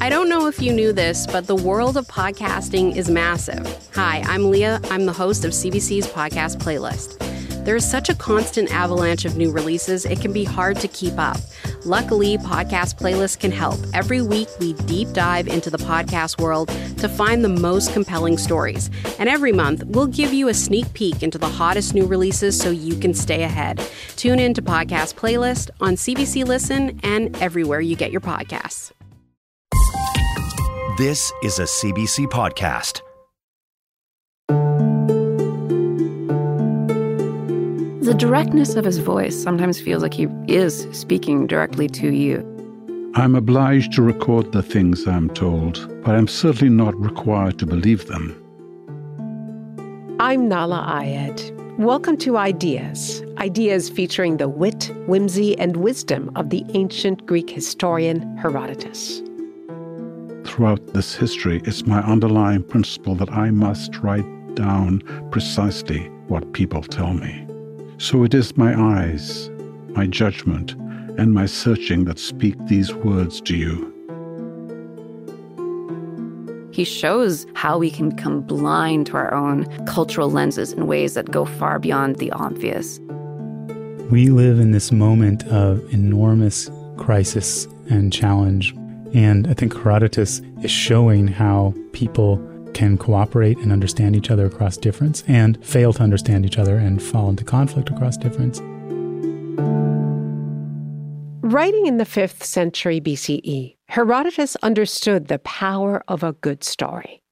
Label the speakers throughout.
Speaker 1: I don't know if you knew this, but the world of podcasting is massive. Hi, I'm Leah. I'm the host of CBC's podcast playlist. There is such a constant avalanche of new releases, it can be hard to keep up. Luckily, Podcast Playlist can help. Every week, we deep dive into the podcast world to find the most compelling stories. And every month, we'll give you a sneak peek into the hottest new releases so you can stay ahead. Tune in to Podcast Playlist on CBC Listen and everywhere you get your podcasts.
Speaker 2: This is a CBC podcast.
Speaker 3: The directness of his voice sometimes feels like he is speaking directly to you.
Speaker 4: I'm obliged to record the things I'm told, but I'm certainly not required to believe them.
Speaker 5: I'm Nahlah Ayed. Welcome to Ideas. Ideas featuring the wit, whimsy, and wisdom of the ancient Greek historian Herodotus.
Speaker 4: Throughout this history, it's my underlying principle that I must write down precisely what people tell me. So it is my eyes, my judgment, and my searching that speak these words to you.
Speaker 3: He shows how we can become blind to our own cultural lenses in ways that go far beyond the obvious.
Speaker 6: We live in this moment of enormous crisis and challenge. And I think Herodotus is showing how people can cooperate and understand each other across difference and fail to understand each other and fall into conflict across difference.
Speaker 5: Writing in the 5th century BCE, Herodotus understood the power of a good story.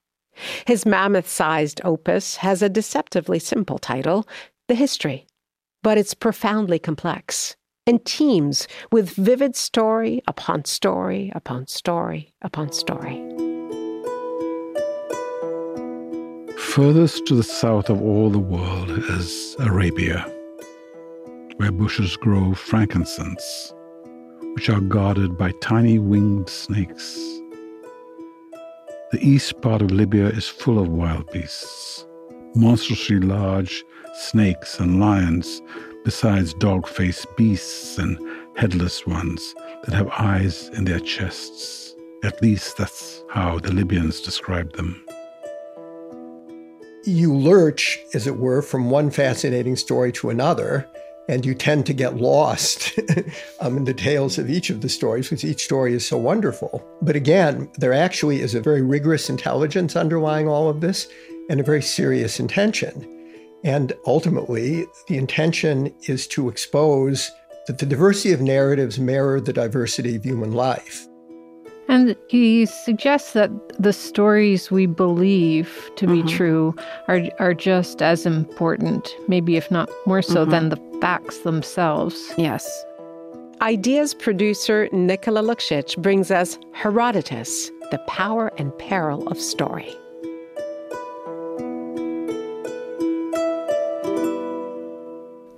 Speaker 5: His mammoth sized opus has a deceptively simple title, The History, but it's profoundly complex and teems with vivid story upon story upon story upon story.
Speaker 4: Furthest to the south of all the world is Arabia, where bushes grow frankincense, which are guarded by tiny winged snakes. The east part of Libya is full of wild beasts, monstrously large snakes and lions, besides dog faced beasts and headless ones that have eyes in their chests. At least that's how the Libyans describe them
Speaker 7: you lurch, as it were, from one fascinating story to another, and you tend to get lost um, in the tales of each of the stories because each story is so wonderful. But again, there actually is a very rigorous intelligence underlying all of this and a very serious intention. And ultimately, the intention is to expose that the diversity of narratives mirror the diversity of human life.
Speaker 8: And he suggests that the stories we believe to be mm-hmm. true are are just as important, maybe if not more so mm-hmm. than the facts themselves.
Speaker 3: Yes.
Speaker 5: Ideas producer Nicola Luksic brings us Herodotus, the power and peril of story.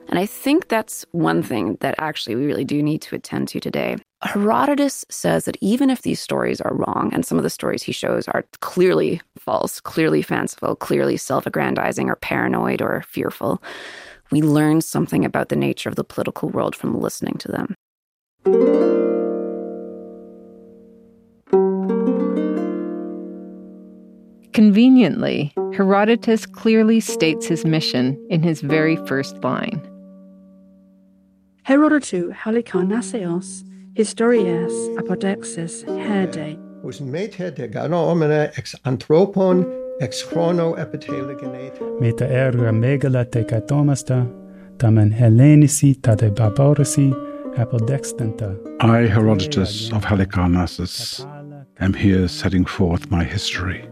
Speaker 3: And I think that's one thing that actually we really do need to attend to today. Herodotus says that even if these stories are wrong, and some of the stories he shows are clearly false, clearly fanciful, clearly self aggrandizing or paranoid or fearful, we learn something about the nature of the political world from listening to them.
Speaker 8: Conveniently, Herodotus clearly states his mission in his very first line.
Speaker 9: Herodotou halikarnasseos historias apodexis herde.
Speaker 7: Us mete de ganomene ex anthropon ex chrono epitelegenete.
Speaker 6: Meta erga megala te katomasta, tamen Hellenisi tade barbarisi apodextenta.
Speaker 4: I, Herodotus of Halicarnassus, am here setting forth my history.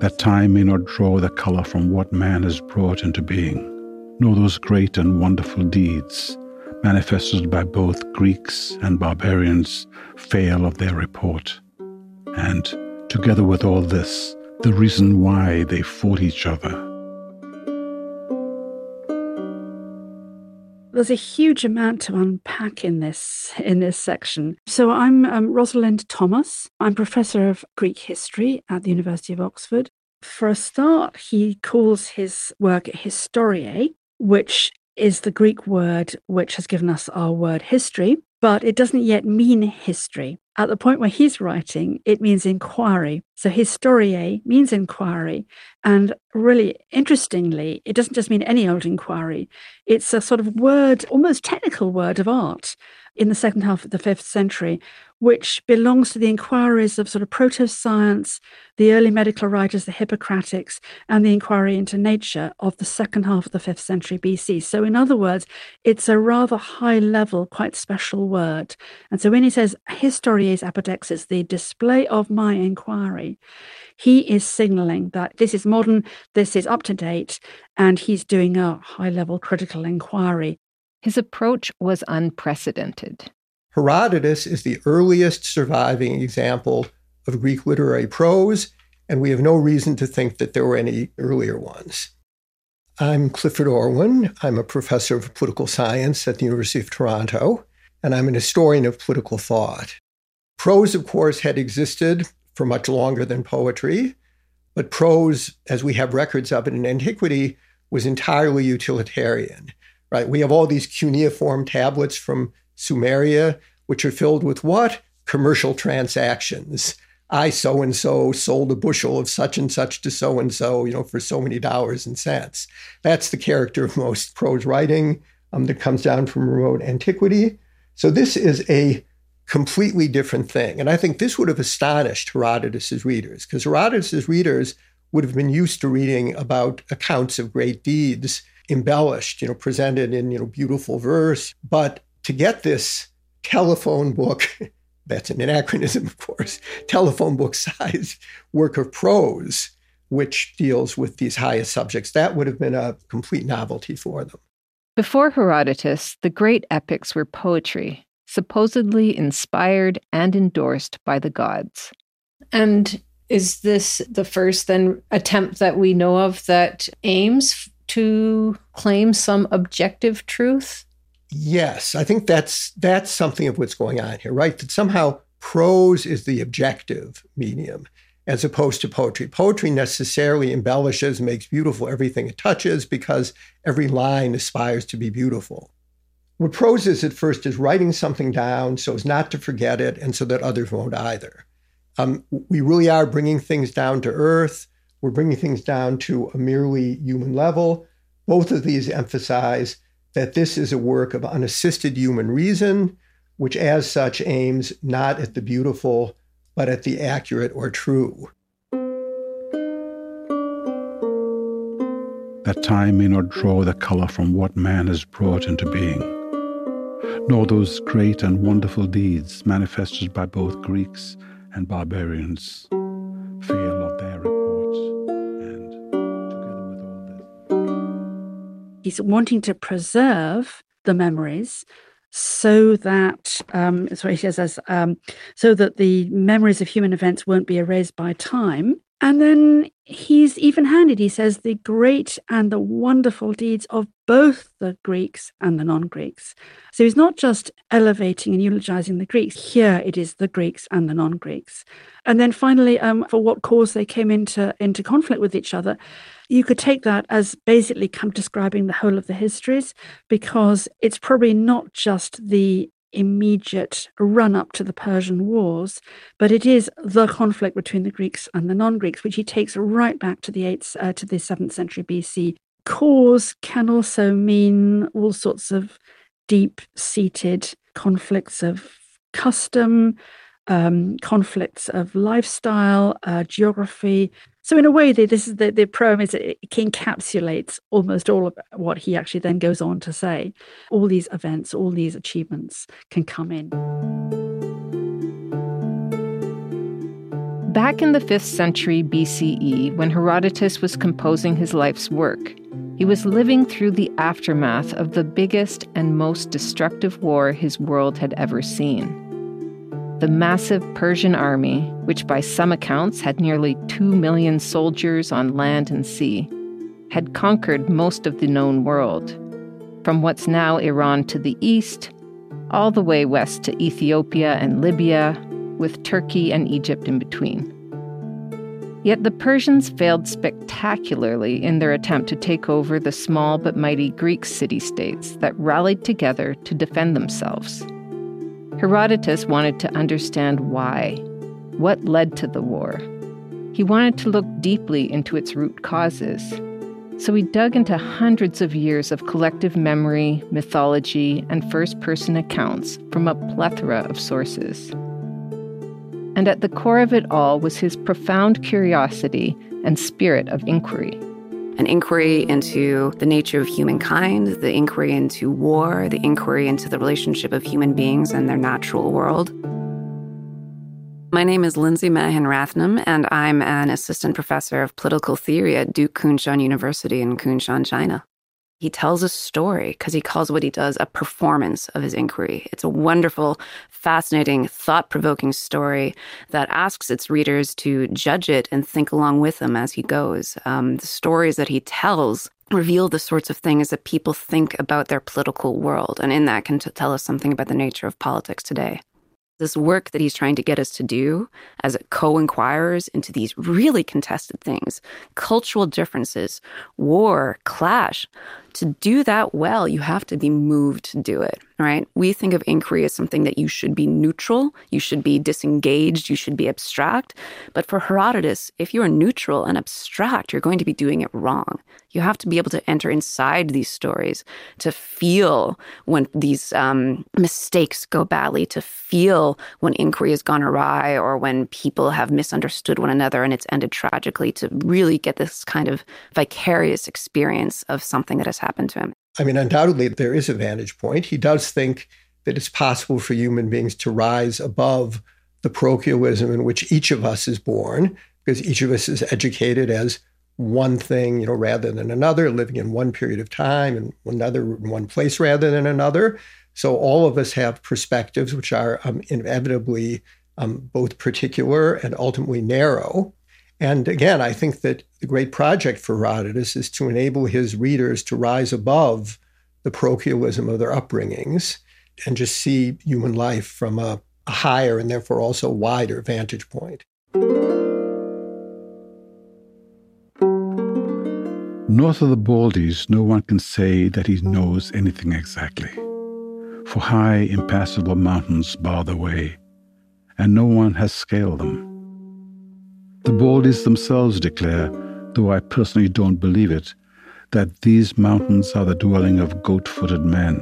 Speaker 4: That time may not draw the color from what man has brought into being nor those great and wonderful deeds manifested by both Greeks and barbarians fail of their report. And, together with all this, the reason why they fought each other.
Speaker 9: There's a huge amount to unpack in this in this section. So I'm um, Rosalind Thomas. I'm professor of Greek history at the University of Oxford. For a start, he calls his work historiae, which is the Greek word which has given us our word history. but it doesn't yet mean history. At the point where he's writing, it means inquiry. So historiae means inquiry. And really interestingly, it doesn't just mean any old inquiry. It's a sort of word, almost technical word of art in the second half of the fifth century, which belongs to the inquiries of sort of proto science, the early medical writers, the Hippocratics, and the inquiry into nature of the second half of the fifth century BC. So, in other words, it's a rather high level, quite special word. And so, when he says histories apodexis, the display of my inquiry, he is signaling that this is modern, this is up to date, and he's doing a high level critical inquiry.
Speaker 8: His approach was unprecedented.
Speaker 7: Herodotus is the earliest surviving example of Greek literary prose, and we have no reason to think that there were any earlier ones. I'm Clifford Orwin. I'm a professor of political science at the University of Toronto, and I'm an historian of political thought. Prose, of course, had existed for much longer than poetry, but prose, as we have records of it in antiquity, was entirely utilitarian. Right? We have all these cuneiform tablets from Sumeria, which are filled with what? Commercial transactions. I so and so sold a bushel of such and such to so and so, you know, for so many dollars and cents. That's the character of most prose writing um, that comes down from remote antiquity. So this is a completely different thing. And I think this would have astonished Herodotus's readers, because Herodotus's readers would have been used to reading about accounts of great deeds embellished, you know, presented in, you know, beautiful verse. But to get this telephone book, that's an anachronism, of course, telephone book size work of prose, which deals with these highest subjects, that would have been a complete novelty for them.
Speaker 8: Before Herodotus, the great epics were poetry, supposedly inspired and endorsed by the gods.
Speaker 1: And is this the first then attempt that we know of that aims to claim some objective truth?
Speaker 7: Yes, I think that's that's something of what's going on here, right? That somehow prose is the objective medium as opposed to poetry. Poetry necessarily embellishes, makes beautiful everything it touches because every line aspires to be beautiful. What prose is at first is writing something down so as not to forget it and so that others won't either. Um, we really are bringing things down to earth. We're bringing things down to a merely human level. Both of these emphasize that this is a work of unassisted human reason, which as such aims not at the beautiful, but at the accurate or true.
Speaker 4: That time may not draw the color from what man has brought into being, nor those great and wonderful deeds manifested by both Greeks and barbarians fail
Speaker 9: He's wanting to preserve the memories so that um, he says as um, so that the memories of human events won't be erased by time. And then he's even handed. He says the great and the wonderful deeds of both the Greeks and the non Greeks. So he's not just elevating and eulogizing the Greeks. Here it is the Greeks and the non Greeks. And then finally, um, for what cause they came into, into conflict with each other, you could take that as basically describing the whole of the histories, because it's probably not just the immediate run up to the Persian Wars, but it is the conflict between the Greeks and the non-Greeks, which he takes right back to the eighth uh, to the seventh century BC. Cause can also mean all sorts of deep-seated conflicts of custom, um, conflicts of lifestyle, uh, geography. So in a way, the, this is the, the poem is it encapsulates almost all of what he actually then goes on to say. All these events, all these achievements can come in.
Speaker 8: Back in the 5th century BCE, when Herodotus was composing his life's work, he was living through the aftermath of the biggest and most destructive war his world had ever seen the massive Persian army, which by some accounts had nearly 2 million soldiers on land and sea, had conquered most of the known world, from what's now Iran to the east, all the way west to Ethiopia and Libya, with Turkey and Egypt in between. Yet the Persians failed spectacularly in their attempt to take over the small but mighty Greek city states that rallied together to defend themselves. Herodotus wanted to understand why. What led to the war? He wanted to look deeply into its root causes. So he dug into hundreds of years of collective memory, mythology, and first person accounts from a plethora of sources. And at the core of it all was his profound curiosity and spirit of inquiry
Speaker 3: an inquiry into the nature of humankind, the inquiry into war, the inquiry into the relationship of human beings and their natural world. My name is Lindsay Mahon Rathnam, and I'm an assistant professor of political theory at Duke Kunshan University in Kunshan, China. He tells a story because he calls what he does a performance of his inquiry. It's a wonderful, fascinating, thought provoking story that asks its readers to judge it and think along with him as he goes. Um, the stories that he tells reveal the sorts of things that people think about their political world, and in that can t- tell us something about the nature of politics today this work that he's trying to get us to do as co inquirers into these really contested things cultural differences, war, clash. To do that well, you have to be moved to do it, right? We think of inquiry as something that you should be neutral, you should be disengaged, you should be abstract. But for Herodotus, if you're neutral and abstract, you're going to be doing it wrong. You have to be able to enter inside these stories to feel when these um, mistakes go badly, to feel when inquiry has gone awry or when people have misunderstood one another and it's ended tragically, to really get this kind of vicarious experience of something that has happened to him.
Speaker 7: I mean, undoubtedly, there is a vantage point. He does think that it's possible for human beings to rise above the parochialism in which each of us is born, because each of us is educated as one thing, you know, rather than another, living in one period of time and another in one place rather than another. So all of us have perspectives which are um, inevitably um, both particular and ultimately narrow. And again, I think that the great project for Herodotus is to enable his readers to rise above the parochialism of their upbringings and just see human life from a, a higher and therefore also wider vantage point.
Speaker 4: North of the Baldies, no one can say that he knows anything exactly. For high, impassable mountains bar the way, and no one has scaled them. The Baldies themselves declare, though I personally don't believe it, that these mountains are the dwelling of goat footed men.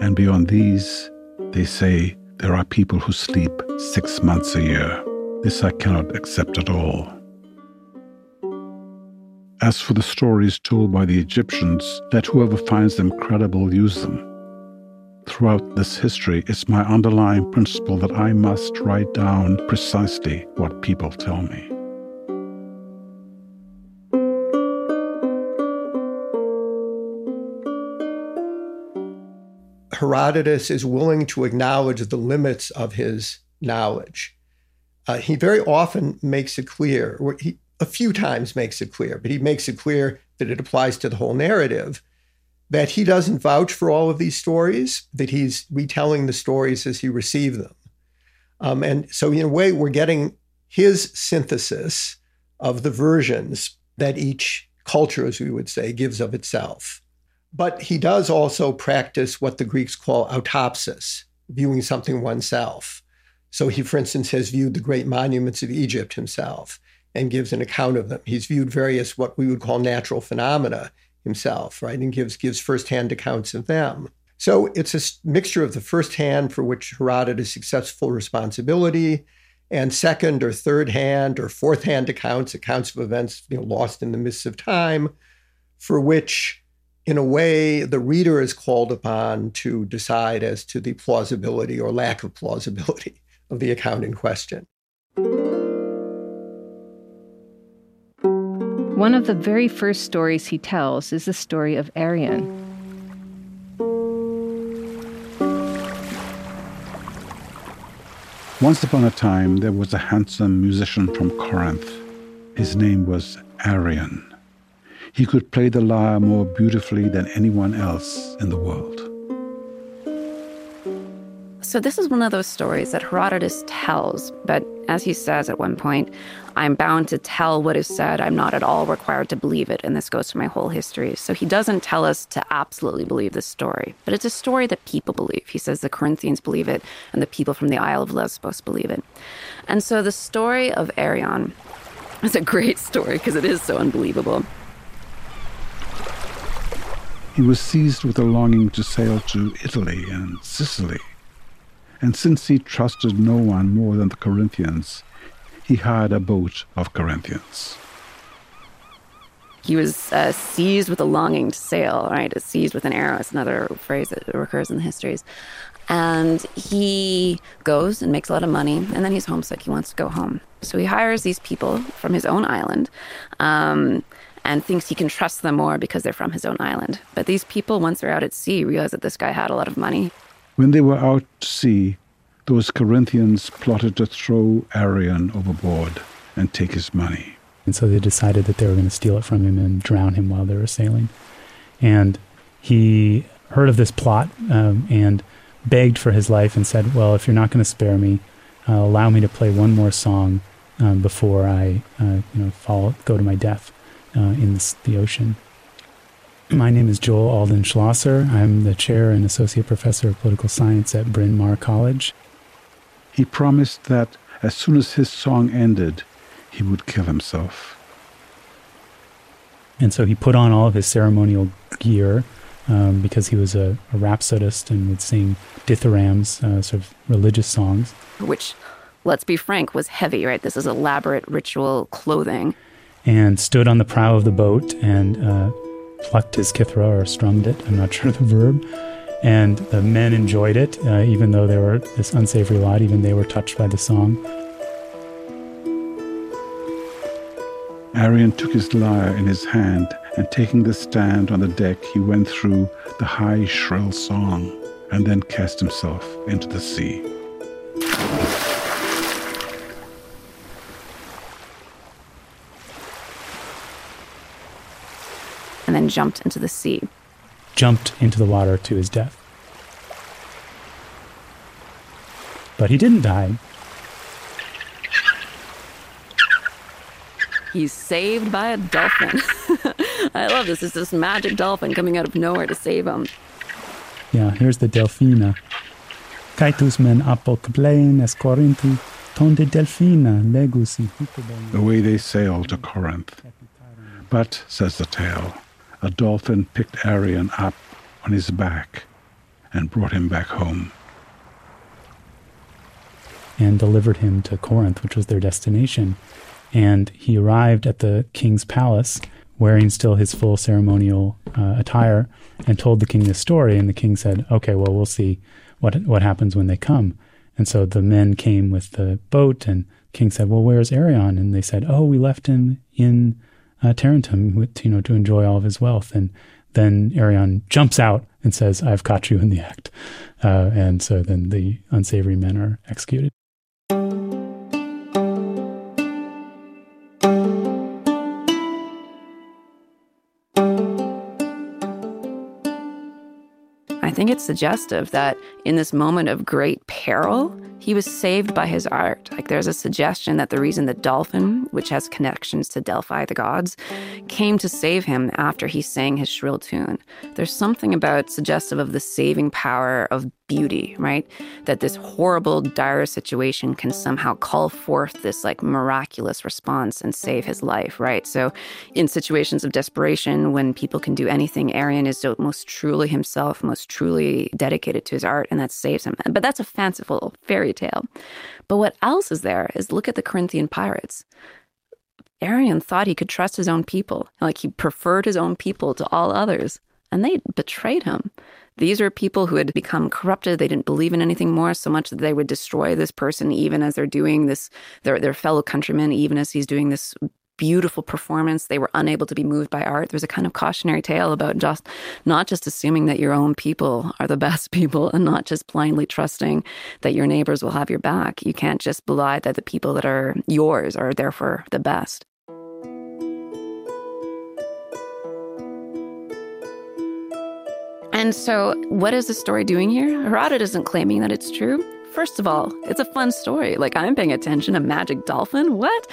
Speaker 4: And beyond these, they say there are people who sleep six months a year. This I cannot accept at all. As for the stories told by the Egyptians, let whoever finds them credible use them. Throughout this history, it's my underlying principle that I must write down precisely what people tell me.
Speaker 7: Herodotus is willing to acknowledge the limits of his knowledge. Uh, he very often makes it clear, or he, a few times makes it clear, but he makes it clear that it applies to the whole narrative, that he doesn't vouch for all of these stories, that he's retelling the stories as he received them. Um, and so, in a way, we're getting his synthesis of the versions that each culture, as we would say, gives of itself. But he does also practice what the Greeks call autopsis, viewing something oneself. So he, for instance, has viewed the great monuments of Egypt himself and gives an account of them. He's viewed various what we would call natural phenomena himself, right, and gives gives firsthand accounts of them. So it's a mixture of the firsthand for which Herodotus accepts full responsibility, and second or third hand or fourth hand accounts, accounts of events you know, lost in the mists of time, for which, in a way, the reader is called upon to decide as to the plausibility or lack of plausibility of the account in question.
Speaker 8: One of the very first stories he tells is the story of Arion.
Speaker 4: Once upon a time, there was a handsome musician from Corinth. His name was Arion. He could play the lyre more beautifully than anyone else in the world.
Speaker 3: So, this is one of those stories that Herodotus tells, but As he says at one point, I'm bound to tell what is said. I'm not at all required to believe it. And this goes to my whole history. So he doesn't tell us to absolutely believe this story, but it's a story that people believe. He says the Corinthians believe it and the people from the Isle of Lesbos believe it. And so the story of Arion is a great story because it is so unbelievable.
Speaker 4: He was seized with a longing to sail to Italy and Sicily. And since he trusted no one more than the Corinthians, he hired a boat of Corinthians.
Speaker 3: He was uh, seized with a longing to sail, right? Seized with an arrow is another phrase that recurs in the histories. And he goes and makes a lot of money, and then he's homesick. He wants to go home. So he hires these people from his own island um, and thinks he can trust them more because they're from his own island. But these people, once they're out at sea, realize that this guy had a lot of money.
Speaker 4: When they were out to sea, those Corinthians plotted to throw Arion overboard and take his money.
Speaker 6: And so they decided that they were going to steal it from him and drown him while they were sailing. And he heard of this plot um, and begged for his life and said, Well, if you're not going to spare me, uh, allow me to play one more song um, before I uh, you know, fall, go to my death uh, in the, the ocean. My name is Joel Alden Schlosser. I'm the chair and associate professor of political science at Bryn Mawr College.
Speaker 4: He promised that as soon as his song ended, he would kill himself.
Speaker 6: And so he put on all of his ceremonial gear um, because he was a, a, rhapsodist and would sing dithyrambs, uh, sort of religious songs.
Speaker 3: Which, let's be frank, was heavy, right? This is elaborate ritual clothing.
Speaker 6: And stood on the prow of the boat and uh, plucked his kithra or strummed it. I'm not sure the verb and the men enjoyed it, uh, even though they were this unsavory lot, even they were touched by the song.
Speaker 4: Arion took his lyre in his hand, and taking the stand on the deck, he went through the high, shrill song, and then cast himself into the sea.
Speaker 3: And then jumped into the sea
Speaker 6: jumped into the water to his death. But he didn't die.
Speaker 3: He's saved by a dolphin. I love this. It's this magic dolphin coming out of nowhere to save him.
Speaker 6: Yeah, here's the Delphina. Caitus men apokplein es Corinthi, tonde Delphina legusi.
Speaker 4: The way they sailed to Corinth. But, says the tale, a dolphin picked Arion up on his back and brought him back home.
Speaker 6: And delivered him to Corinth, which was their destination. And he arrived at the king's palace wearing still his full ceremonial uh, attire and told the king this story. And the king said, Okay, well, we'll see what, what happens when they come. And so the men came with the boat, and king said, Well, where's Arion? And they said, Oh, we left him in uh, Tarentum, with, you know, to enjoy all of his wealth. And then Arion jumps out and says, "I've caught you in the act," uh, and so then the unsavory men are executed.
Speaker 3: Think it's suggestive that in this moment of great peril, he was saved by his art. Like there's a suggestion that the reason the dolphin, which has connections to Delphi, the gods, came to save him after he sang his shrill tune. There's something about suggestive of the saving power of beauty, right? That this horrible, dire situation can somehow call forth this like miraculous response and save his life, right? So, in situations of desperation, when people can do anything, Arion is most truly himself, most truly dedicated to his art, and that saves him. But that's a fanciful fairy tale. But what else is there is look at the Corinthian pirates. Arion thought he could trust his own people, like he preferred his own people to all others, and they betrayed him. These are people who had become corrupted. They didn't believe in anything more so much that they would destroy this person even as they're doing this, their, their fellow countrymen, even as he's doing this beautiful performance. They were unable to be moved by art. There's a kind of cautionary tale about just not just assuming that your own people are the best people and not just blindly trusting that your neighbors will have your back. You can't just belie that the people that are yours are therefore the best. And so, what is the story doing here? Herodotus isn't claiming that it's true. First of all, it's a fun story. Like, I'm paying attention, a magic dolphin, what?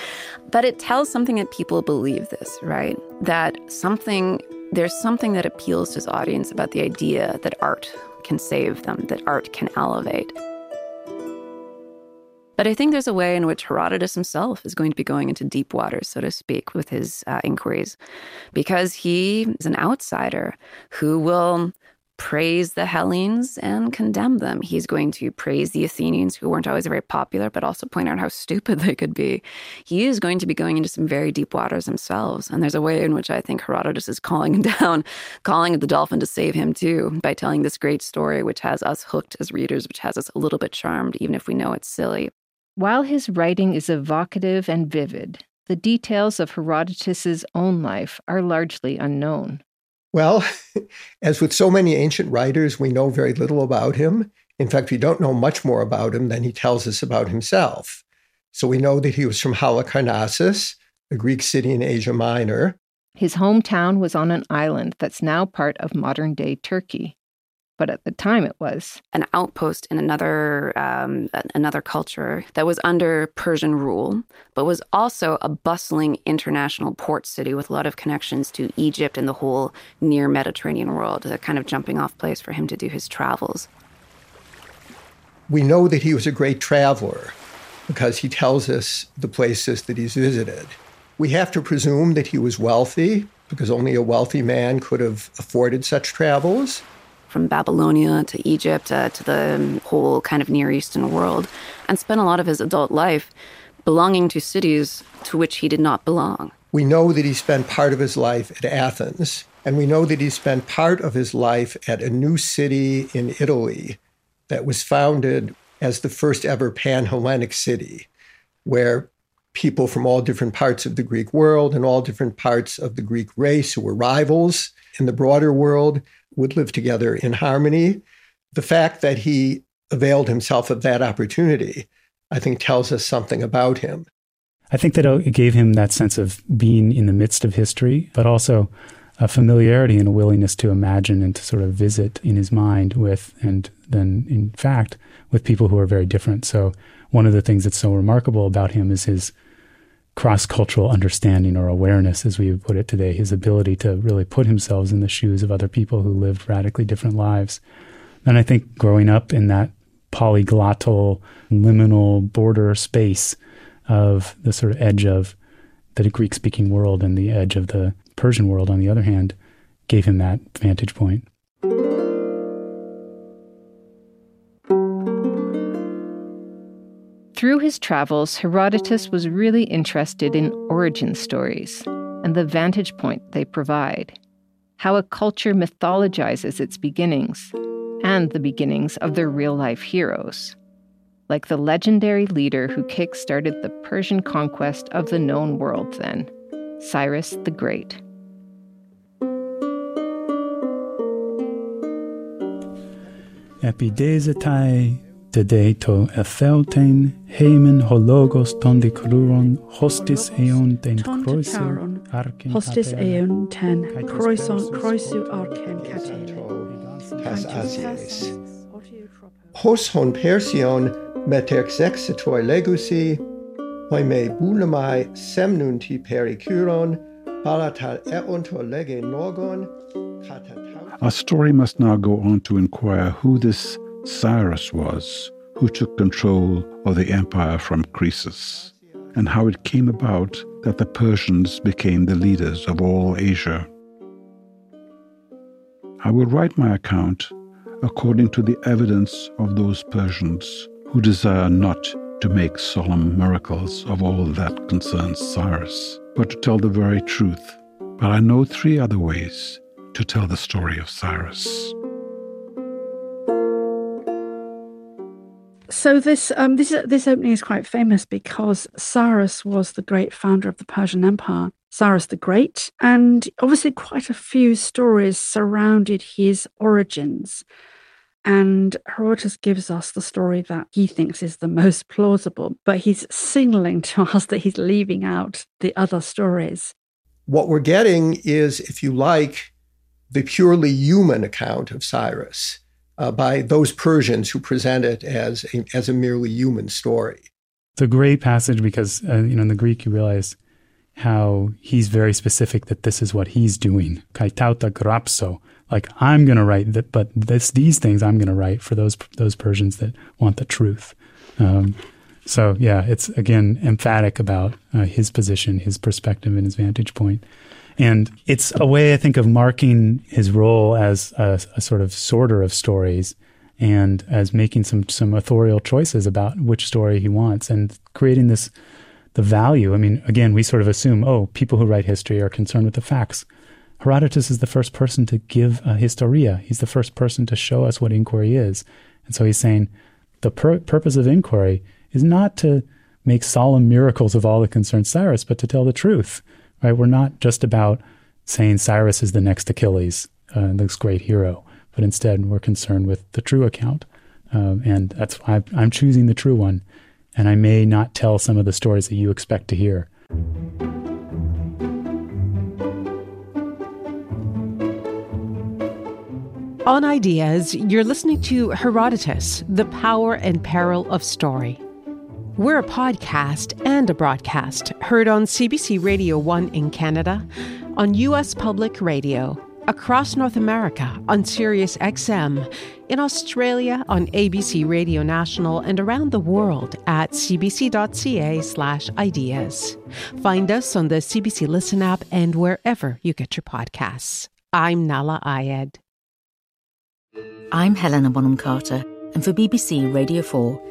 Speaker 3: But it tells something that people believe this, right? That something, there's something that appeals to his audience about the idea that art can save them, that art can elevate. But I think there's a way in which Herodotus himself is going to be going into deep waters, so to speak, with his uh, inquiries, because he is an outsider who will praise the Hellenes and condemn them. He's going to praise the Athenians, who weren't always very popular, but also point out how stupid they could be. He is going to be going into some very deep waters themselves. And there's a way in which I think Herodotus is calling him down, calling the dolphin to save him too, by telling this great story, which has us hooked as readers, which has us a little bit charmed, even if we know it's silly.
Speaker 8: While his writing is evocative and vivid, the details of Herodotus's own life are largely unknown.
Speaker 7: Well, as with so many ancient writers, we know very little about him. In fact, we don't know much more about him than he tells us about himself. So we know that he was from Halicarnassus, a Greek city in Asia Minor.
Speaker 8: His hometown was on an island that's now part of modern day Turkey but at the time it was
Speaker 3: an outpost in another um, another culture that was under Persian rule, but was also a bustling international port city with a lot of connections to Egypt and the whole near Mediterranean world, a kind of jumping off place for him to do his travels.
Speaker 7: We know that he was a great traveler because he tells us the places that he's visited. We have to presume that he was wealthy because only a wealthy man could have afforded such travels
Speaker 3: from Babylonia to Egypt uh, to the whole kind of Near Eastern world, and spent a lot of his adult life belonging to cities to which he did not belong.
Speaker 7: We know that he spent part of his life at Athens, and we know that he spent part of his life at a new city in Italy that was founded as the first ever pan Hellenic city, where people from all different parts of the Greek world and all different parts of the Greek race who were rivals in the broader world would live together in harmony. The fact that he availed himself of that opportunity, I think, tells us something about him.
Speaker 6: I think that it gave him that sense of being in the midst of history, but also a familiarity and a willingness to imagine and to sort of visit in his mind with, and then in fact, with people who are very different. So, one of the things that's so remarkable about him is his cross cultural understanding or awareness, as we would put it today, his ability to really put himself in the shoes of other people who lived radically different lives. And I think growing up in that polyglottal, liminal border space of the sort of edge of the Greek speaking world and the edge of the Persian world, on the other hand, gave him that vantage point.
Speaker 8: Through his travels, Herodotus was really interested in origin stories and the vantage point they provide, how a culture mythologizes its beginnings and the beginnings of their real life heroes, like the legendary leader who kick started the Persian conquest of the known world then, Cyrus the Great.
Speaker 6: Epidesetai Dedeto etheltein heimen hologos ton kruron hostis eon ten kroiso
Speaker 9: arken hostis eon ten kroison kroisu arken katele
Speaker 7: tas asies hos hon persion metexexitoi legusi hoi me bulamai semnunti pericuron palatal eonto lege nogon
Speaker 4: Our story must now go on to inquire who this Cyrus was who took control of the empire from Croesus, and how it came about that the Persians became the leaders of all Asia. I will write my account according to the evidence of those Persians who desire not to make solemn miracles of all that concerns Cyrus, but to tell the very truth. But I know three other ways to tell the story of Cyrus.
Speaker 9: So this um, this this opening is quite famous because Cyrus was the great founder of the Persian Empire, Cyrus the Great, and obviously quite a few stories surrounded his origins. And Herodotus gives us the story that he thinks is the most plausible, but he's signaling to us that he's leaving out the other stories.
Speaker 7: What we're getting is, if you like, the purely human account of Cyrus uh, by those Persians who present it as a, as a merely human story.
Speaker 6: It's a great passage because, uh, you know, in the Greek, you realize how he's very specific that this is what he's doing. Kaitauta grapso. Like, I'm going to write that, but this, these things I'm going to write for those, those Persians that want the truth. Um, so, yeah, it's again emphatic about uh, his position, his perspective, and his vantage point. And it's a way, I think, of marking his role as a, a sort of sorter of stories and as making some some authorial choices about which story he wants and creating this the value. I mean, again, we sort of assume, oh, people who write history are concerned with the facts. Herodotus is the first person to give a historia. He's the first person to show us what inquiry is. And so he's saying the pur- purpose of inquiry is not to make solemn miracles of all that concern Cyrus, but to tell the truth. Right? We're not just about saying Cyrus is the next Achilles, uh, this great hero but instead we're concerned with the true account. Um, and that's why I'm choosing the true one. And I may not tell some of the stories that you expect to hear.
Speaker 5: On Ideas, you're listening to Herodotus, The Power and Peril of Story. We're a podcast and a broadcast heard on CBC Radio 1 in Canada, on U.S. Public Radio, across North America on Sirius XM, in Australia on ABC Radio National, and around the world at cbc.ca/ideas. Find us on the CBC Listen app and wherever you get your podcasts. I'm Nahlah Ayed.
Speaker 10: I'm Helena Bonham Carter, and for BBC Radio 4,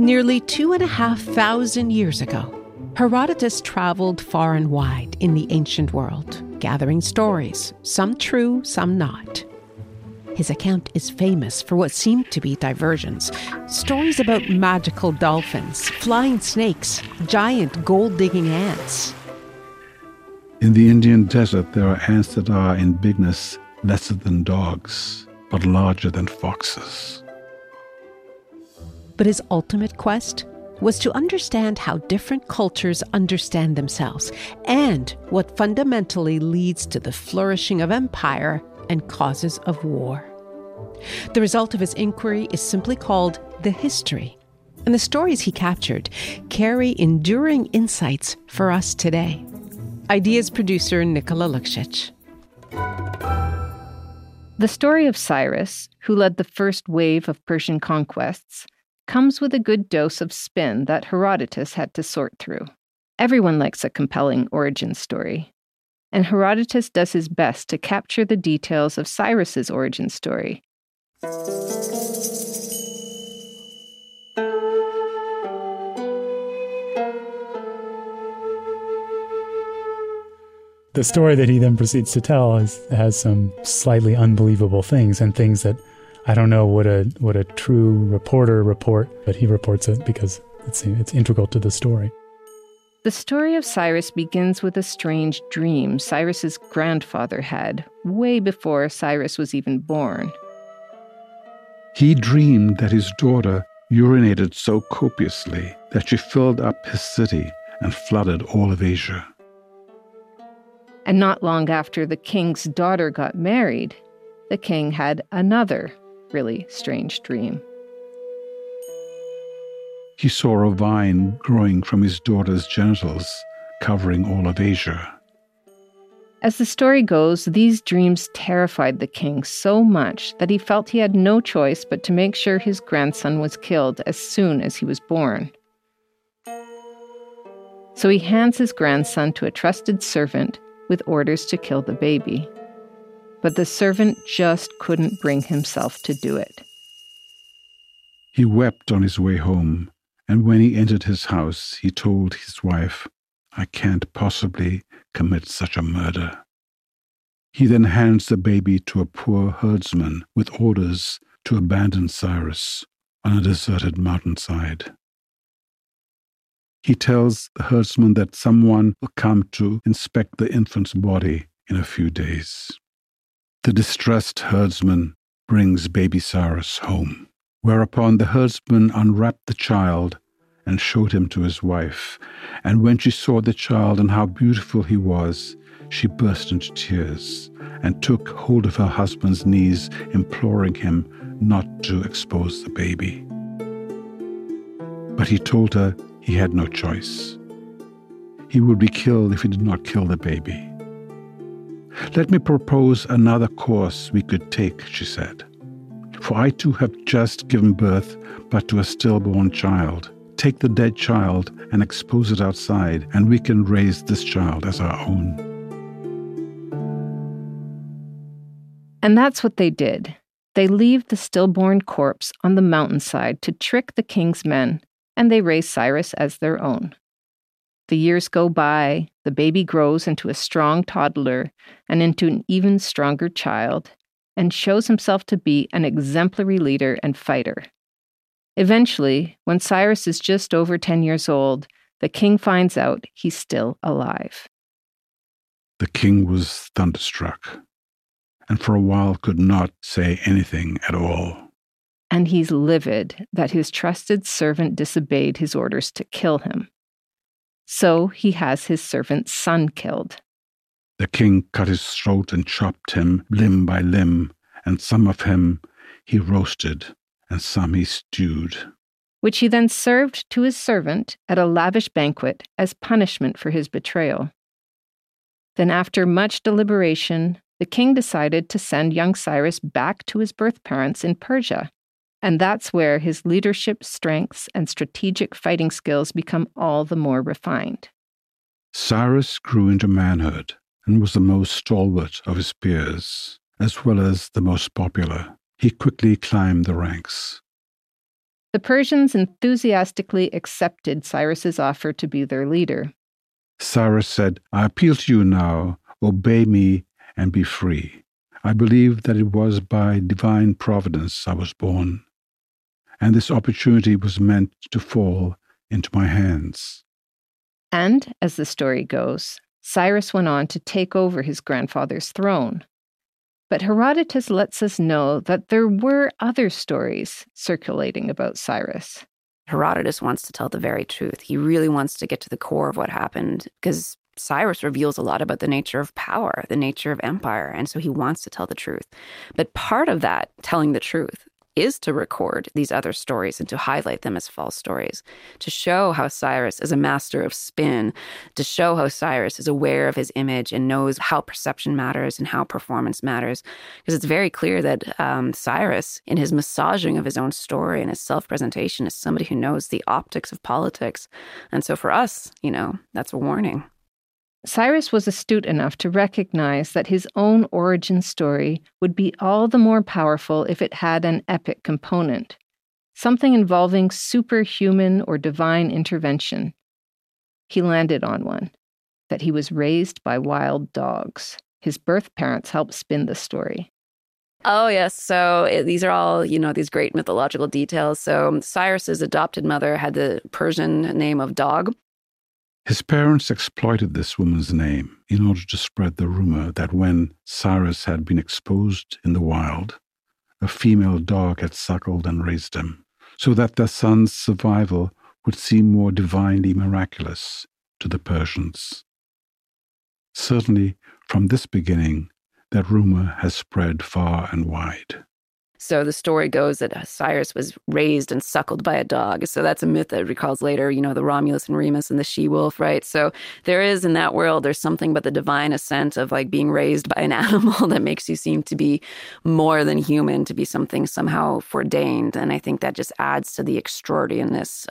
Speaker 5: Nearly two and a half thousand years ago, Herodotus traveled far and wide in the ancient world, gathering stories, some true, some not. His account is famous for what seemed to be diversions stories about magical dolphins, flying snakes, giant gold digging ants.
Speaker 4: In the Indian desert, there are ants that are in bigness lesser than dogs, but larger than foxes.
Speaker 5: But his ultimate quest was to understand how different cultures understand themselves and what fundamentally leads to the flourishing of empire and causes of war. The result of his inquiry is simply called The History, and the stories he captured carry enduring insights for us today. Ideas producer Nicola Luksic.
Speaker 8: The story of Cyrus, who led the first wave of Persian conquests, comes with a good dose of spin that Herodotus had to sort through. Everyone likes a compelling origin story. And Herodotus does his best to capture the details of Cyrus's origin story.
Speaker 6: The story that he then proceeds to tell is, has some slightly unbelievable things and things that I don't know what a what a true reporter report, but he reports it because it's it's integral to the story.
Speaker 8: The story of Cyrus begins with a strange dream Cyrus's grandfather had way before Cyrus was even born.
Speaker 4: He dreamed that his daughter urinated so copiously that she filled up his city and flooded all of Asia.
Speaker 8: And not long after the king's daughter got married, the king had another really strange dream.
Speaker 4: He saw a vine growing from his daughter's genitals, covering all of Asia.
Speaker 8: As the story goes, these dreams terrified the king so much that he felt he had no choice but to make sure his grandson was killed as soon as he was born. So he hands his grandson to a trusted servant with orders to kill the baby but the servant just couldn't bring himself to do it.
Speaker 4: He wept on his way home, and when he entered his house, he told his wife, I can't possibly commit such a murder. He then hands the baby to a poor herdsman with orders to abandon Cyrus on a deserted mountainside. He tells the herdsman that someone will come to inspect the infant's body in a few days. The distressed herdsman brings baby Cyrus home, whereupon the herdsman unwrapped the child and showed him to his wife. And when she saw the child and how beautiful he was, she burst into tears and took hold of her husband's knees, imploring him not to expose the baby. But he told her he had no choice. He would be killed if he did not kill the baby. Let me propose another course we could take, she said. For I too have just given birth but to a stillborn child. Take the dead child and expose it outside, and we can raise this child as our own.
Speaker 8: And that's what they did. They leave the stillborn corpse on the mountainside to trick the king's men, and they raise Cyrus as their own. The years go by, the baby grows into a strong toddler and into an even stronger child, and shows himself to be an exemplary leader and fighter. Eventually, when Cyrus is just over 10 years old, the king finds out he's still alive.
Speaker 4: The king was thunderstruck and for a while could not say anything at all.
Speaker 8: And he's livid that his trusted servant disobeyed his orders to kill him. So he has his servant's son killed.
Speaker 4: The king cut his throat and chopped him limb by limb, and some of him he roasted, and some he stewed.
Speaker 8: Which he then served to his servant at a lavish banquet as punishment for his betrayal. Then, after much deliberation, the king decided to send young Cyrus back to his birth parents in Persia. And that's where his leadership strengths and strategic fighting skills become all the more refined.
Speaker 4: Cyrus grew into manhood and was the most stalwart of his peers, as well as the most popular. He quickly climbed the ranks.
Speaker 8: The Persians enthusiastically accepted Cyrus's offer to be their leader.
Speaker 4: Cyrus said, I appeal to you now, obey me and be free. I believe that it was by divine providence I was born, and this opportunity was meant to fall into my hands.
Speaker 8: And, as the story goes, Cyrus went on to take over his grandfather's throne. But Herodotus lets us know that there were other stories circulating about Cyrus.
Speaker 3: Herodotus wants to tell the very truth. He really wants to get to the core of what happened because Cyrus reveals a lot about the nature of power, the nature of empire, and so he wants to tell the truth. But part of that, telling the truth, is to record these other stories and to highlight them as false stories, to show how Cyrus is a master of spin, to show how Cyrus is aware of his image and knows how perception matters and how performance matters. Because it's very clear that um, Cyrus, in his massaging of his own story and his self presentation, is somebody who knows the optics of politics. And so for us, you know, that's a warning.
Speaker 8: Cyrus was astute enough to recognize that his own origin story would be all the more powerful if it had an epic component, something involving superhuman or divine intervention. He landed on one that he was raised by wild dogs. His birth parents helped spin the story.
Speaker 3: Oh, yes. So it, these are all, you know, these great mythological details. So Cyrus's adopted mother had the Persian name of Dog.
Speaker 4: His parents exploited this woman's name in order to spread the rumor that when Cyrus had been exposed in the wild, a female dog had suckled and raised him, so that their son's survival would seem more divinely miraculous to the Persians. Certainly, from this beginning, that rumor has spread far and wide.
Speaker 3: So the story goes that Cyrus was raised and suckled by a dog. So that's a myth that recalls later, you know, the Romulus and Remus and the she wolf, right? So there is in that world, there's something but the divine ascent of like being raised by an animal that makes you seem to be more than human, to be something somehow foreordained. And I think that just adds to the extraordinariness.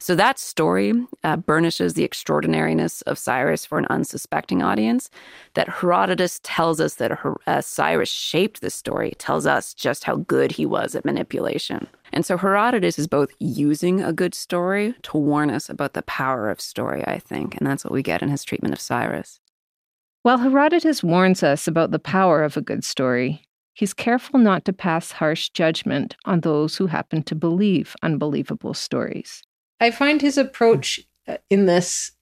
Speaker 3: So that story uh, burnishes the extraordinariness of Cyrus for an unsuspecting audience. That Herodotus tells us that uh, Cyrus shaped this story, tells us just how good he was at manipulation. And so Herodotus is both using a good story to warn us about the power of story, I think. And that's what we get in his treatment of Cyrus.
Speaker 8: While Herodotus warns us about the power of a good story, he's careful not to pass harsh judgment on those who happen to believe unbelievable stories. I find his approach uh, in this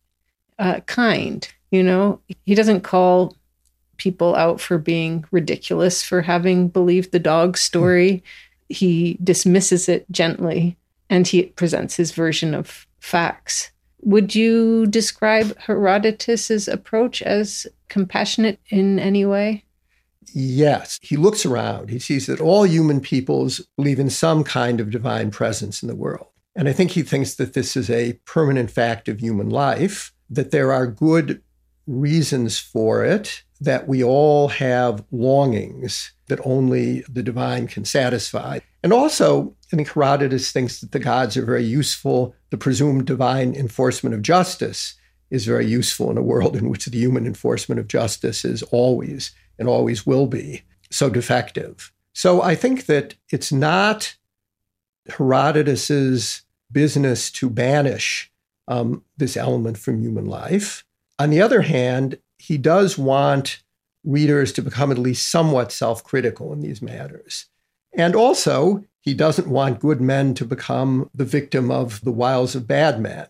Speaker 8: uh, kind. You know, he doesn't call people out for being ridiculous for having believed the dog story. He dismisses it gently and he presents his version of facts. Would you describe Herodotus's approach as compassionate in any way?
Speaker 7: Yes. He looks around. He sees that all human peoples believe in some kind of divine presence in the world. And I think he thinks that this is a permanent fact of human life, that there are good reasons for it, that we all have longings that only the divine can satisfy. And also, I think Herodotus thinks that the gods are very useful. The presumed divine enforcement of justice is very useful in a world in which the human enforcement of justice is always and always will be so defective. So I think that it's not Herodotus's business to banish um, this element from human life. On the other hand, he does want readers to become at least somewhat self critical in these matters. And also, he doesn't want good men to become the victim of the wiles of bad men.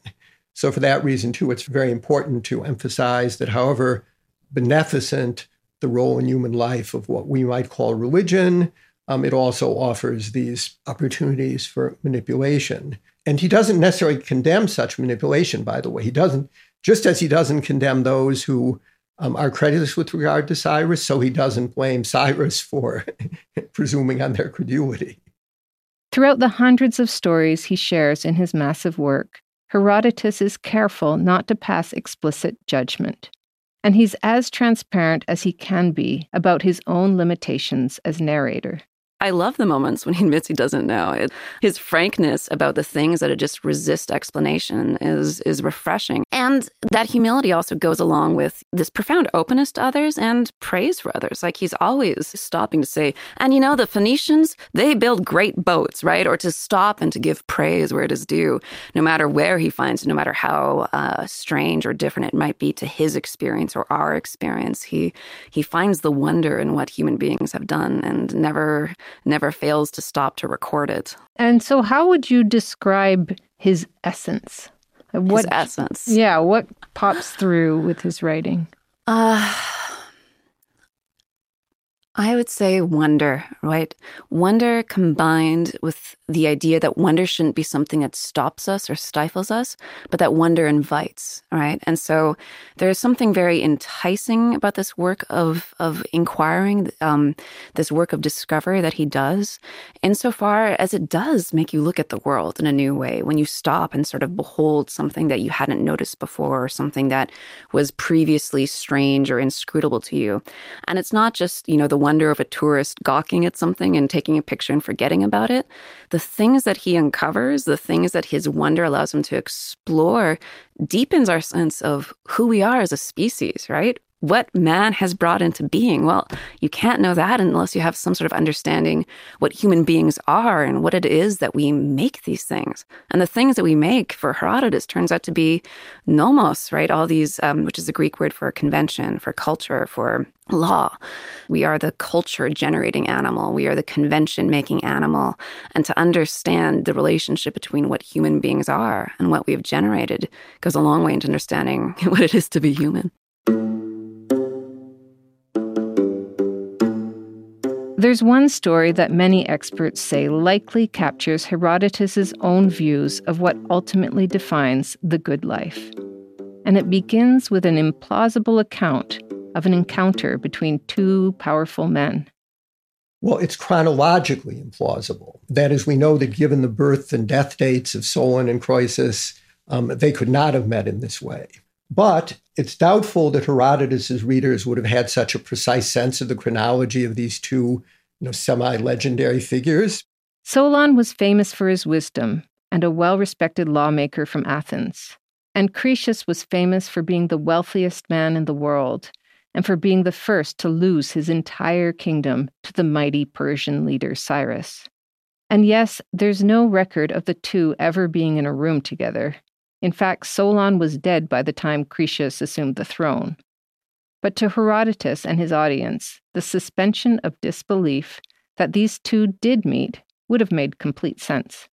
Speaker 7: So, for that reason, too, it's very important to emphasize that however beneficent the role in human life of what we might call religion, um, it also offers these opportunities for manipulation. And he doesn't necessarily condemn such manipulation, by the way. He doesn't, just as he doesn't condemn those who um, are credulous with regard to Cyrus, so he doesn't blame Cyrus for presuming on their credulity.
Speaker 8: Throughout the hundreds of stories he shares in his massive work, Herodotus is careful not to pass explicit judgment. And he's as transparent as he can be about his own limitations as narrator.
Speaker 3: I love the moments when he admits he doesn't know. It, his frankness about the things that just resist explanation is is refreshing. And that humility also goes along with this profound openness to others and praise for others. Like he's always stopping to say, and you know, the Phoenicians, they build great boats, right? Or to stop and to give praise where it is due, no matter where he finds no matter how uh, strange or different it might be to his experience or our experience. He he finds the wonder in what human beings have done and never never fails to stop to record it.
Speaker 8: And so, how would you describe his essence?
Speaker 3: What his essence?
Speaker 8: Yeah, what pops through with his writing? Uh,
Speaker 3: I would say wonder, right? Wonder combined with the idea that wonder shouldn't be something that stops us or stifles us, but that wonder invites, right? And so there's something very enticing about this work of of inquiring, um, this work of discovery that he does, insofar as it does make you look at the world in a new way when you stop and sort of behold something that you hadn't noticed before, or something that was previously strange or inscrutable to you. And it's not just you know the wonder of a tourist gawking at something and taking a picture and forgetting about it. The things that he uncovers, the things that his wonder allows him to explore, deepens our sense of who we are as a species, right? What man has brought into being. Well, you can't know that unless you have some sort of understanding what human beings are and what it is that we make these things. And the things that we make for Herodotus turns out to be nomos, right? All these, um, which is a Greek word for convention, for culture, for law. We are the culture generating animal. We are the convention making animal. And to understand the relationship between what human beings are and what we have generated goes a long way into understanding what it is to be human.
Speaker 8: There's one story that many experts say likely captures Herodotus's own views of what ultimately defines the good life. And it begins with an implausible account of an encounter between two powerful men.
Speaker 7: Well, it's chronologically implausible. That is, we know that given the birth and death dates of Solon and Croesus, um, they could not have met in this way. But it's doubtful that Herodotus's readers would have had such a precise sense of the chronology of these two, you know, semi-legendary figures.
Speaker 8: Solon was famous for his wisdom and a well-respected lawmaker from Athens. And Croesus was famous for being the wealthiest man in the world and for being the first to lose his entire kingdom to the mighty Persian leader Cyrus. And yes, there's no record of the two ever being in a room together. In fact, Solon was dead by the time Croesus assumed the throne. But to Herodotus and his audience, the suspension of disbelief that these two did meet would have made complete sense.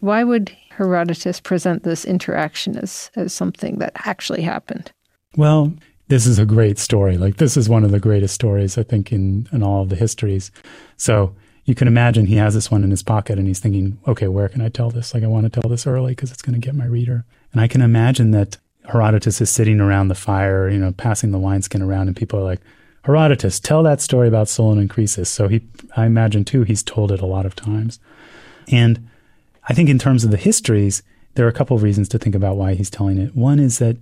Speaker 8: Why would Herodotus present this interaction as, as something that actually happened?
Speaker 6: Well, this is a great story. Like, this is one of the greatest stories, I think, in, in all of the histories. So you can imagine he has this one in his pocket and he's thinking, okay, where can I tell this? Like, I want to tell this early because it's going to get my reader. And I can imagine that Herodotus is sitting around the fire, you know, passing the wineskin around, and people are like, Herodotus, tell that story about Solon and Croesus. So he, I imagine too, he's told it a lot of times. And I think in terms of the histories, there are a couple of reasons to think about why he's telling it. One is that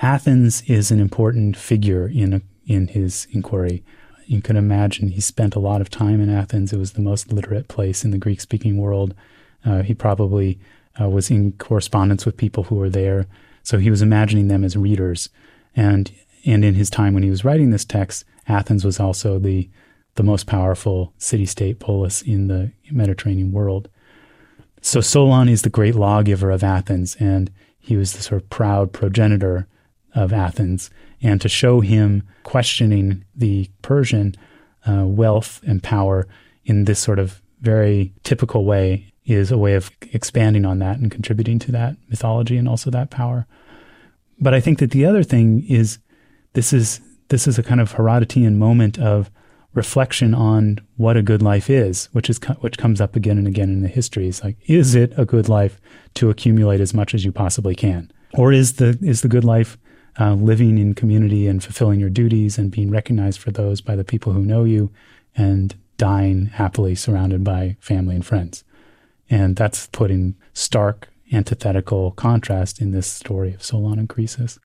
Speaker 6: Athens is an important figure in a, in his inquiry. You can imagine he spent a lot of time in Athens. It was the most literate place in the Greek speaking world. Uh, he probably uh, was in correspondence with people who were there. So he was imagining them as readers. And, and in his time when he was writing this text, Athens was also the, the most powerful city state polis in the Mediterranean world. So Solon is the great lawgiver of Athens, and he was the sort of proud progenitor of Athens. And to show him questioning the Persian uh, wealth and power in this sort of very typical way is a way of expanding on that and contributing to that mythology and also that power. But I think that the other thing is this is this is a kind of Herodotean moment of reflection on what a good life is, which is which comes up again and again in the histories. Like, is it a good life to accumulate as much as you possibly can, or is the is the good life uh, living in community and fulfilling your duties and being recognized for those by the people who know you, and dying happily surrounded by family and friends? And that's put in stark antithetical contrast in this story of Solon and Croesus.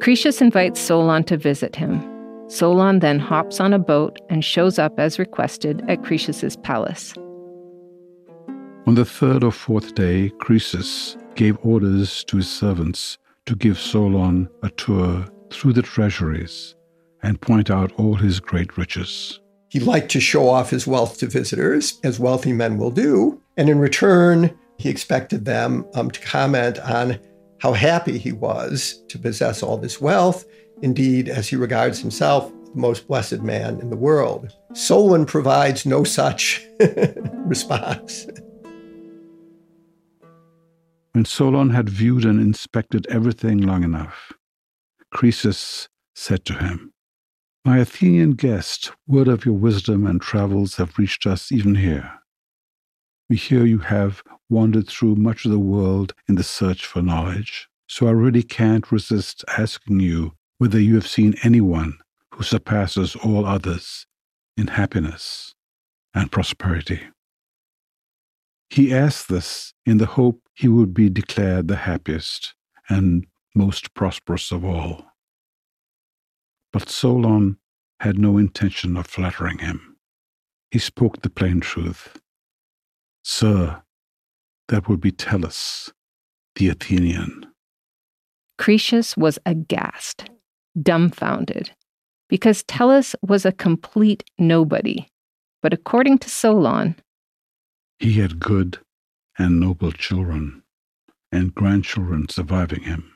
Speaker 8: Croesus invites Solon to visit him. Solon then hops on a boat and shows up as requested at Croesus's palace.
Speaker 4: On the third or fourth day, Croesus gave orders to his servants to give Solon a tour through the treasuries and point out all his great riches.
Speaker 7: He liked to show off his wealth to visitors, as wealthy men will do. And in return, he expected them um, to comment on how happy he was to possess all this wealth. Indeed, as he regards himself, the most blessed man in the world. Solon provides no such response.
Speaker 4: When Solon had viewed and inspected everything long enough, Croesus said to him, My Athenian guest, word of your wisdom and travels have reached us even here. We hear you have wandered through much of the world in the search for knowledge, so I really can't resist asking you whether you have seen anyone who surpasses all others in happiness and prosperity. He asked this in the hope he would be declared the happiest and most prosperous of all. But Solon had no intention of flattering him. He spoke the plain truth. Sir, that would be Tellus, the Athenian.
Speaker 8: Croesus was aghast, dumbfounded, because Tellus was a complete nobody. But according to Solon,
Speaker 4: he had good and noble children and grandchildren surviving him.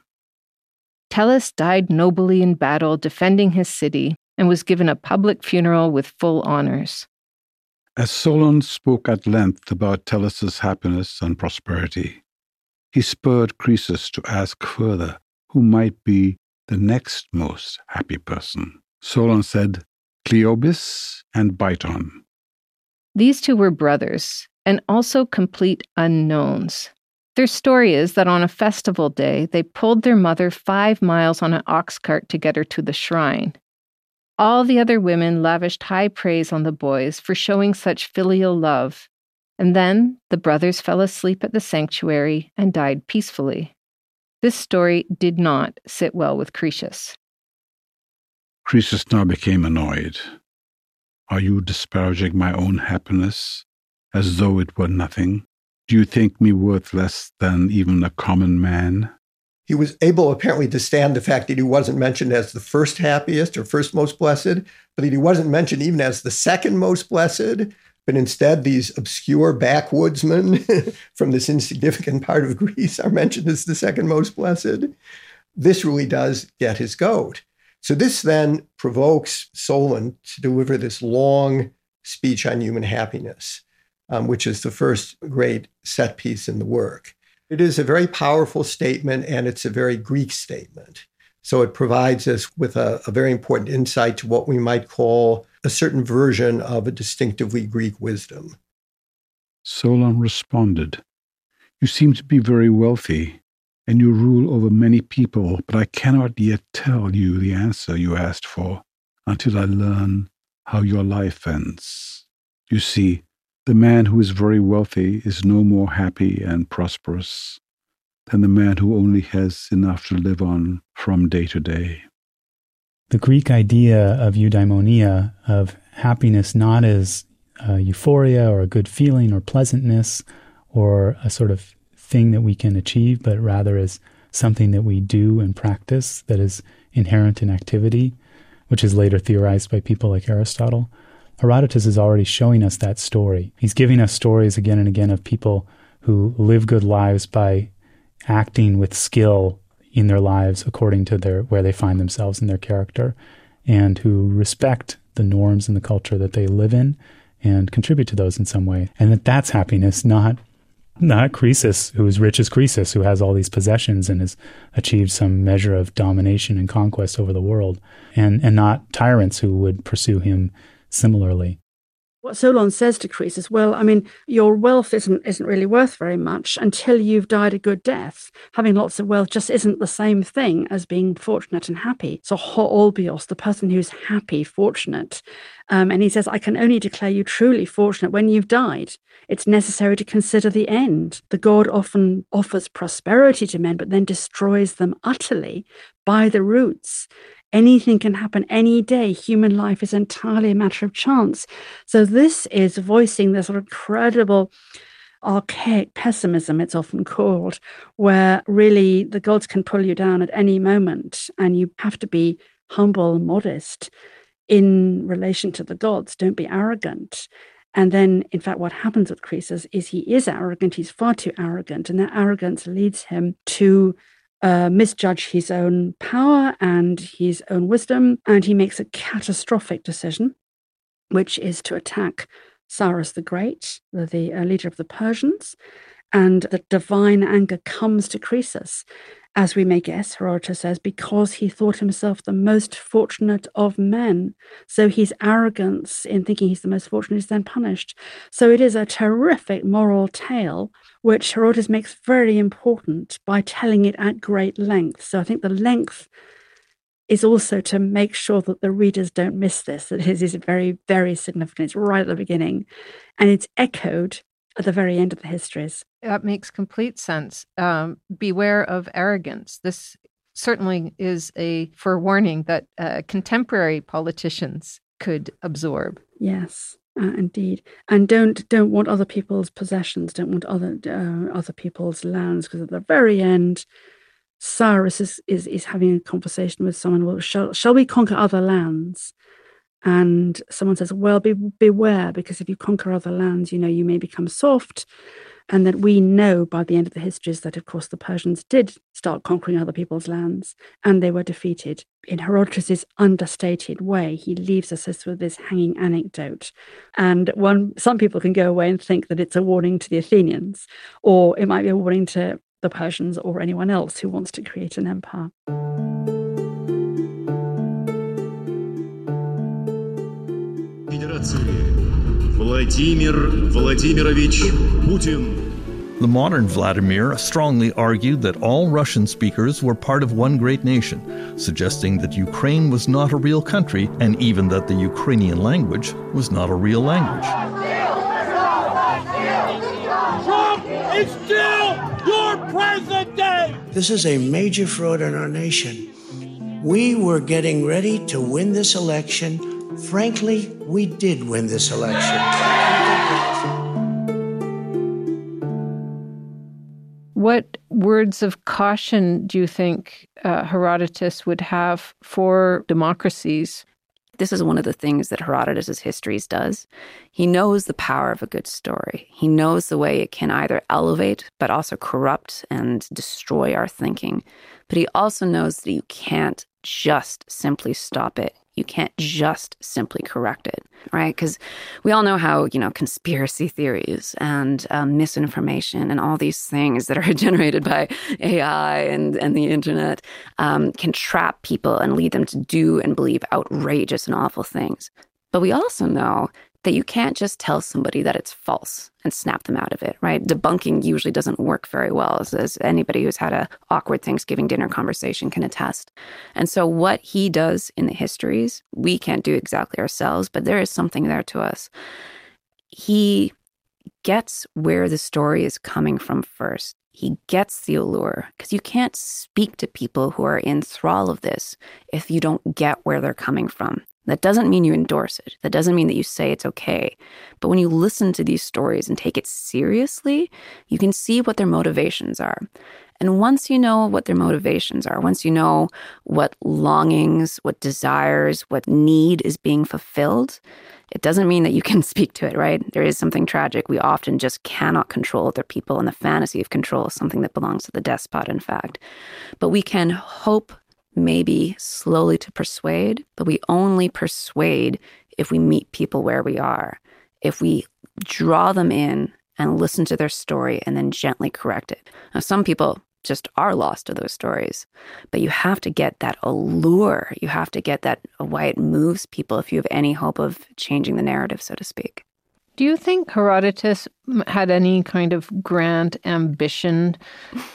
Speaker 8: Tellus died nobly in battle defending his city and was given a public funeral with full honors.
Speaker 4: As Solon spoke at length about Tellus's happiness and prosperity, he spurred Croesus to ask further who might be the next most happy person. Solon said, Cleobis and Biton.
Speaker 8: These two were brothers and also complete unknowns. Their story is that on a festival day, they pulled their mother five miles on an ox cart to get her to the shrine. All the other women lavished high praise on the boys for showing such filial love, and then the brothers fell asleep at the sanctuary and died peacefully. This story did not sit well with Croesus.
Speaker 4: Croesus now became annoyed. Are you disparaging my own happiness as though it were nothing? Do you think me worth less than even a common man?
Speaker 7: He was able apparently to stand the fact that he wasn't mentioned as the first happiest or first most blessed, but that he wasn't mentioned even as the second most blessed But instead, these obscure backwoodsmen from this insignificant part of Greece are mentioned as the second most blessed. This really does get his goat. So this then provokes Solon to deliver this long speech on human happiness, um, which is the first great set piece in the work. It is a very powerful statement and it's a very Greek statement. So it provides us with a, a very important insight to what we might call a certain version of a distinctively Greek wisdom.
Speaker 4: Solon responded, You seem to be very wealthy, and you rule over many people, but I cannot yet tell you the answer you asked for until I learn how your life ends. You see, the man who is very wealthy is no more happy and prosperous than the man who only has enough to live on from day to day.
Speaker 6: The Greek idea of eudaimonia, of happiness not as euphoria or a good feeling or pleasantness or a sort of thing that we can achieve, but rather as something that we do and practice that is inherent in activity, which is later theorized by people like Aristotle. Herodotus is already showing us that story. He's giving us stories again and again of people who live good lives by acting with skill in their lives according to their where they find themselves in their character and who respect the norms and the culture that they live in and contribute to those in some way and that that's happiness not not Croesus, who is rich as Croesus, who has all these possessions and has achieved some measure of domination and conquest over the world, and, and not tyrants who would pursue him similarly
Speaker 9: what Solon says to Croesus, well, I mean, your wealth isn't isn't really worth very much until you've died a good death. Having lots of wealth just isn't the same thing as being fortunate and happy. So ho the person who's happy, fortunate, um, and he says, I can only declare you truly fortunate when you've died. It's necessary to consider the end. The god often offers prosperity to men, but then destroys them utterly by the roots. Anything can happen any day. Human life is entirely a matter of chance. So, this is voicing this sort of credible archaic pessimism, it's often called, where really the gods can pull you down at any moment and you have to be humble and modest in relation to the gods. Don't be arrogant. And then, in fact, what happens with Croesus is he is arrogant. He's far too arrogant. And that arrogance leads him to uh, misjudge his own power and his own wisdom, and he makes a catastrophic decision, which is to attack Cyrus the Great, the, the uh, leader of the Persians. And the divine anger comes to Croesus as we may guess, Herodotus says, because he thought himself the most fortunate of men. So his arrogance in thinking he's the most fortunate is then punished. So it is a terrific moral tale, which Herodotus makes very important by telling it at great length. So I think the length is also to make sure that the readers don't miss this, that it is very, very significant. It's right at the beginning. And it's echoed at the very end of the histories.
Speaker 8: That makes complete sense. Um, beware of arrogance. This certainly is a forewarning that uh, contemporary politicians could absorb.
Speaker 9: Yes. Uh, indeed, and don't don't want other people's possessions. Don't want other uh, other people's lands because at the very end, Cyrus is, is is having a conversation with someone. Well, shall shall we conquer other lands? and someone says, "Well, be, beware, because if you conquer other lands, you know you may become soft." And that we know by the end of the histories that, of course, the Persians did start conquering other people's lands, and they were defeated. In Herodotus's understated way, he leaves us with this hanging anecdote, and one some people can go away and think that it's a warning to the Athenians, or it might be a warning to the Persians or anyone else who wants to create an empire.
Speaker 11: Vladimir Vladimirovich Putin. The modern Vladimir strongly argued that all Russian speakers were part of one great nation, suggesting that Ukraine was not a real country and even that the Ukrainian language was not a real language.
Speaker 12: Trump is still your president!
Speaker 13: This is a major fraud in our nation. We were getting ready to win this election Frankly, we did win this election.
Speaker 8: What words of caution do you think uh, Herodotus would have for democracies
Speaker 3: This is one of the things that Herodotus' histories does. He knows the power of a good story. He knows the way it can either elevate, but also corrupt and destroy our thinking. But he also knows that you can't just simply stop it you can't just simply correct it, right? Because we all know how, you know, conspiracy theories and um, misinformation and all these things that are generated by AI and, and the internet um, can trap people and lead them to do and believe outrageous and awful things. But we also know that you can't just tell somebody that it's false and snap them out of it, right? Debunking usually doesn't work very well, as, as anybody who's had a awkward Thanksgiving dinner conversation can attest. And so what he does in the histories, we can't do exactly ourselves, but there is something there to us. He gets where the story is coming from first. He gets the allure because you can't speak to people who are in thrall of this if you don't get where they're coming from. That doesn't mean you endorse it. That doesn't mean that you say it's okay. But when you listen to these stories and take it seriously, you can see what their motivations are. And once you know what their motivations are, once you know what longings, what desires, what need is being fulfilled, it doesn't mean that you can speak to it, right? There is something tragic. We often just cannot control other people, and the fantasy of control is something that belongs to the despot, in fact. But we can hope maybe slowly to persuade, but we only persuade if we meet people where we are, if we draw them in and listen to their story and then gently correct it. Now, some people just are lost to those stories, but you have to get that allure. You have to get that why it moves people if you have any hope of changing the narrative, so to speak.
Speaker 8: Do you think Herodotus had any kind of grand ambition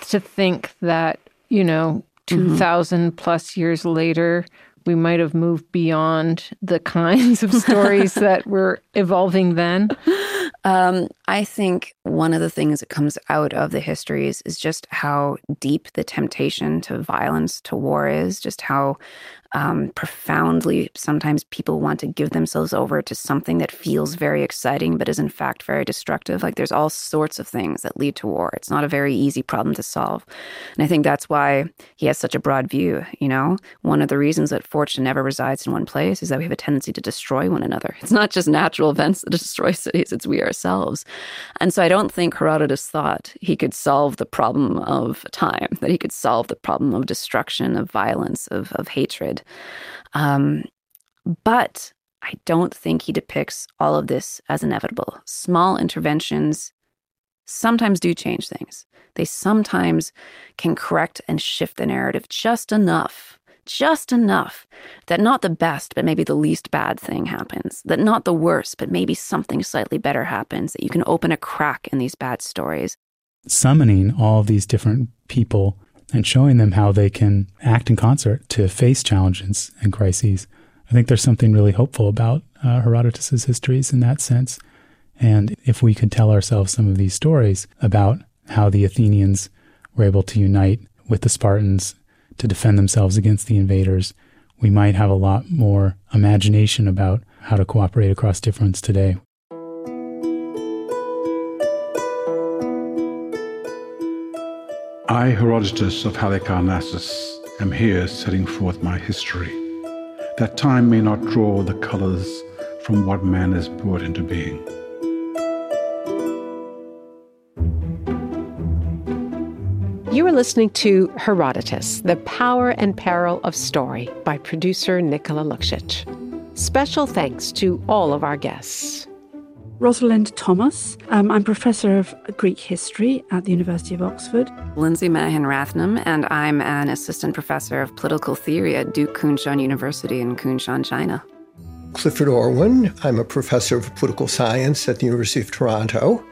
Speaker 8: to think that, you know, 2000 mm-hmm. plus years later, we might have moved beyond the kinds of stories that were evolving then?
Speaker 3: Um, I think one of the things that comes out of the histories is just how deep the temptation to violence, to war is, just how um, profoundly sometimes people want to give themselves over to something that feels very exciting but is in fact very destructive. Like there's all sorts of things that lead to war. It's not a very easy problem to solve. And i think that's why he has such a broad view you know? One of the reasons that fortune never resides in one place is that we have a tendency to destroy one another. It's not just natural events that destroy cities it's we ourselves. And so i don't think herodotus thought he could solve the problem of time that he could solve the problem of destruction of violence of, of hatred um, but I don't think he depicts all of this as inevitable. Small interventions sometimes do change things. They sometimes can correct and shift the narrative just enough, just enough that not the best, but maybe the least bad thing happens, that not the worst, but maybe something slightly better happens, that you can open a crack in these bad stories.
Speaker 6: Summoning all these different people and showing them how they can act in concert to face challenges and crises. I think there's something really hopeful about uh, Herodotus's histories in that sense. And if we could tell ourselves some of these stories about how the Athenians were able to unite with the Spartans to defend themselves against the invaders, we might have a lot more imagination about how to cooperate across difference today.
Speaker 4: I, Herodotus of Halicarnassus, am here setting forth my history, that time may not draw the colors from what man has brought into being.
Speaker 5: You are listening to Herodotus, The Power and Peril of Story by producer Nicola Luksic. Special thanks to all of our guests.
Speaker 9: Rosalind Thomas. Um, I'm professor of Greek history at the University of Oxford.
Speaker 3: Lindsay Mahon Rathnam, and I'm an assistant professor of political theory at Duke Kunshan University in Kunshan, China.
Speaker 7: Clifford Orwin. I'm a professor of political science at the University of Toronto,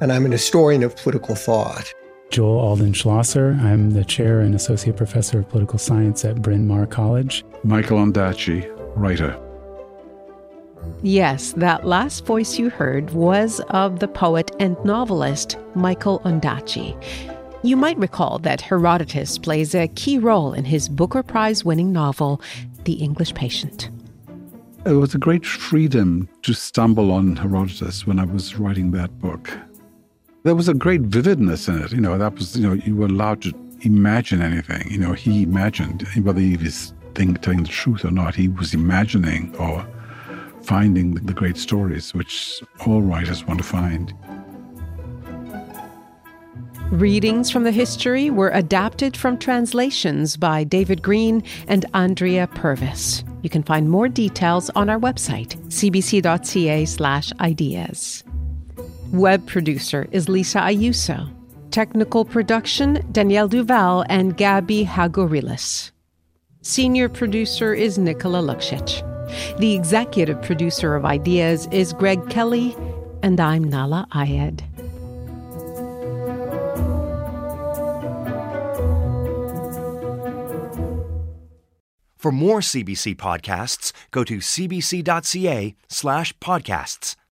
Speaker 7: and I'm an historian of political thought.
Speaker 6: Joel Alden Schlosser. I'm the chair and associate professor of political science at Bryn Mawr College.
Speaker 4: Michael Ondaatje, writer.
Speaker 5: Yes, that last voice you heard was of the poet and novelist Michael Ondaatje. You might recall that Herodotus plays a key role in his Booker Prize winning novel, The English Patient.
Speaker 4: It was a great freedom to stumble on Herodotus when I was writing that book. There was a great vividness in it. You know, that was, you know, you were allowed to imagine anything. You know, he imagined, whether he was thing telling the truth or not. He was imagining or finding the great stories, which all writers want to find.
Speaker 5: Readings from the history were adapted from translations by David Grene and Andrea Purvis. You can find more details on our website, cbc.ca/ideas. Web producer is Lisa Ayuso. Technical production Danielle Duval and Gabby Hagorilis. Senior producer is Nicola Luksic. The executive producer of Ideas is Greg Kelly, and I'm Nahlah Ayed.
Speaker 2: For more CBC podcasts, go to cbc.ca slash podcasts.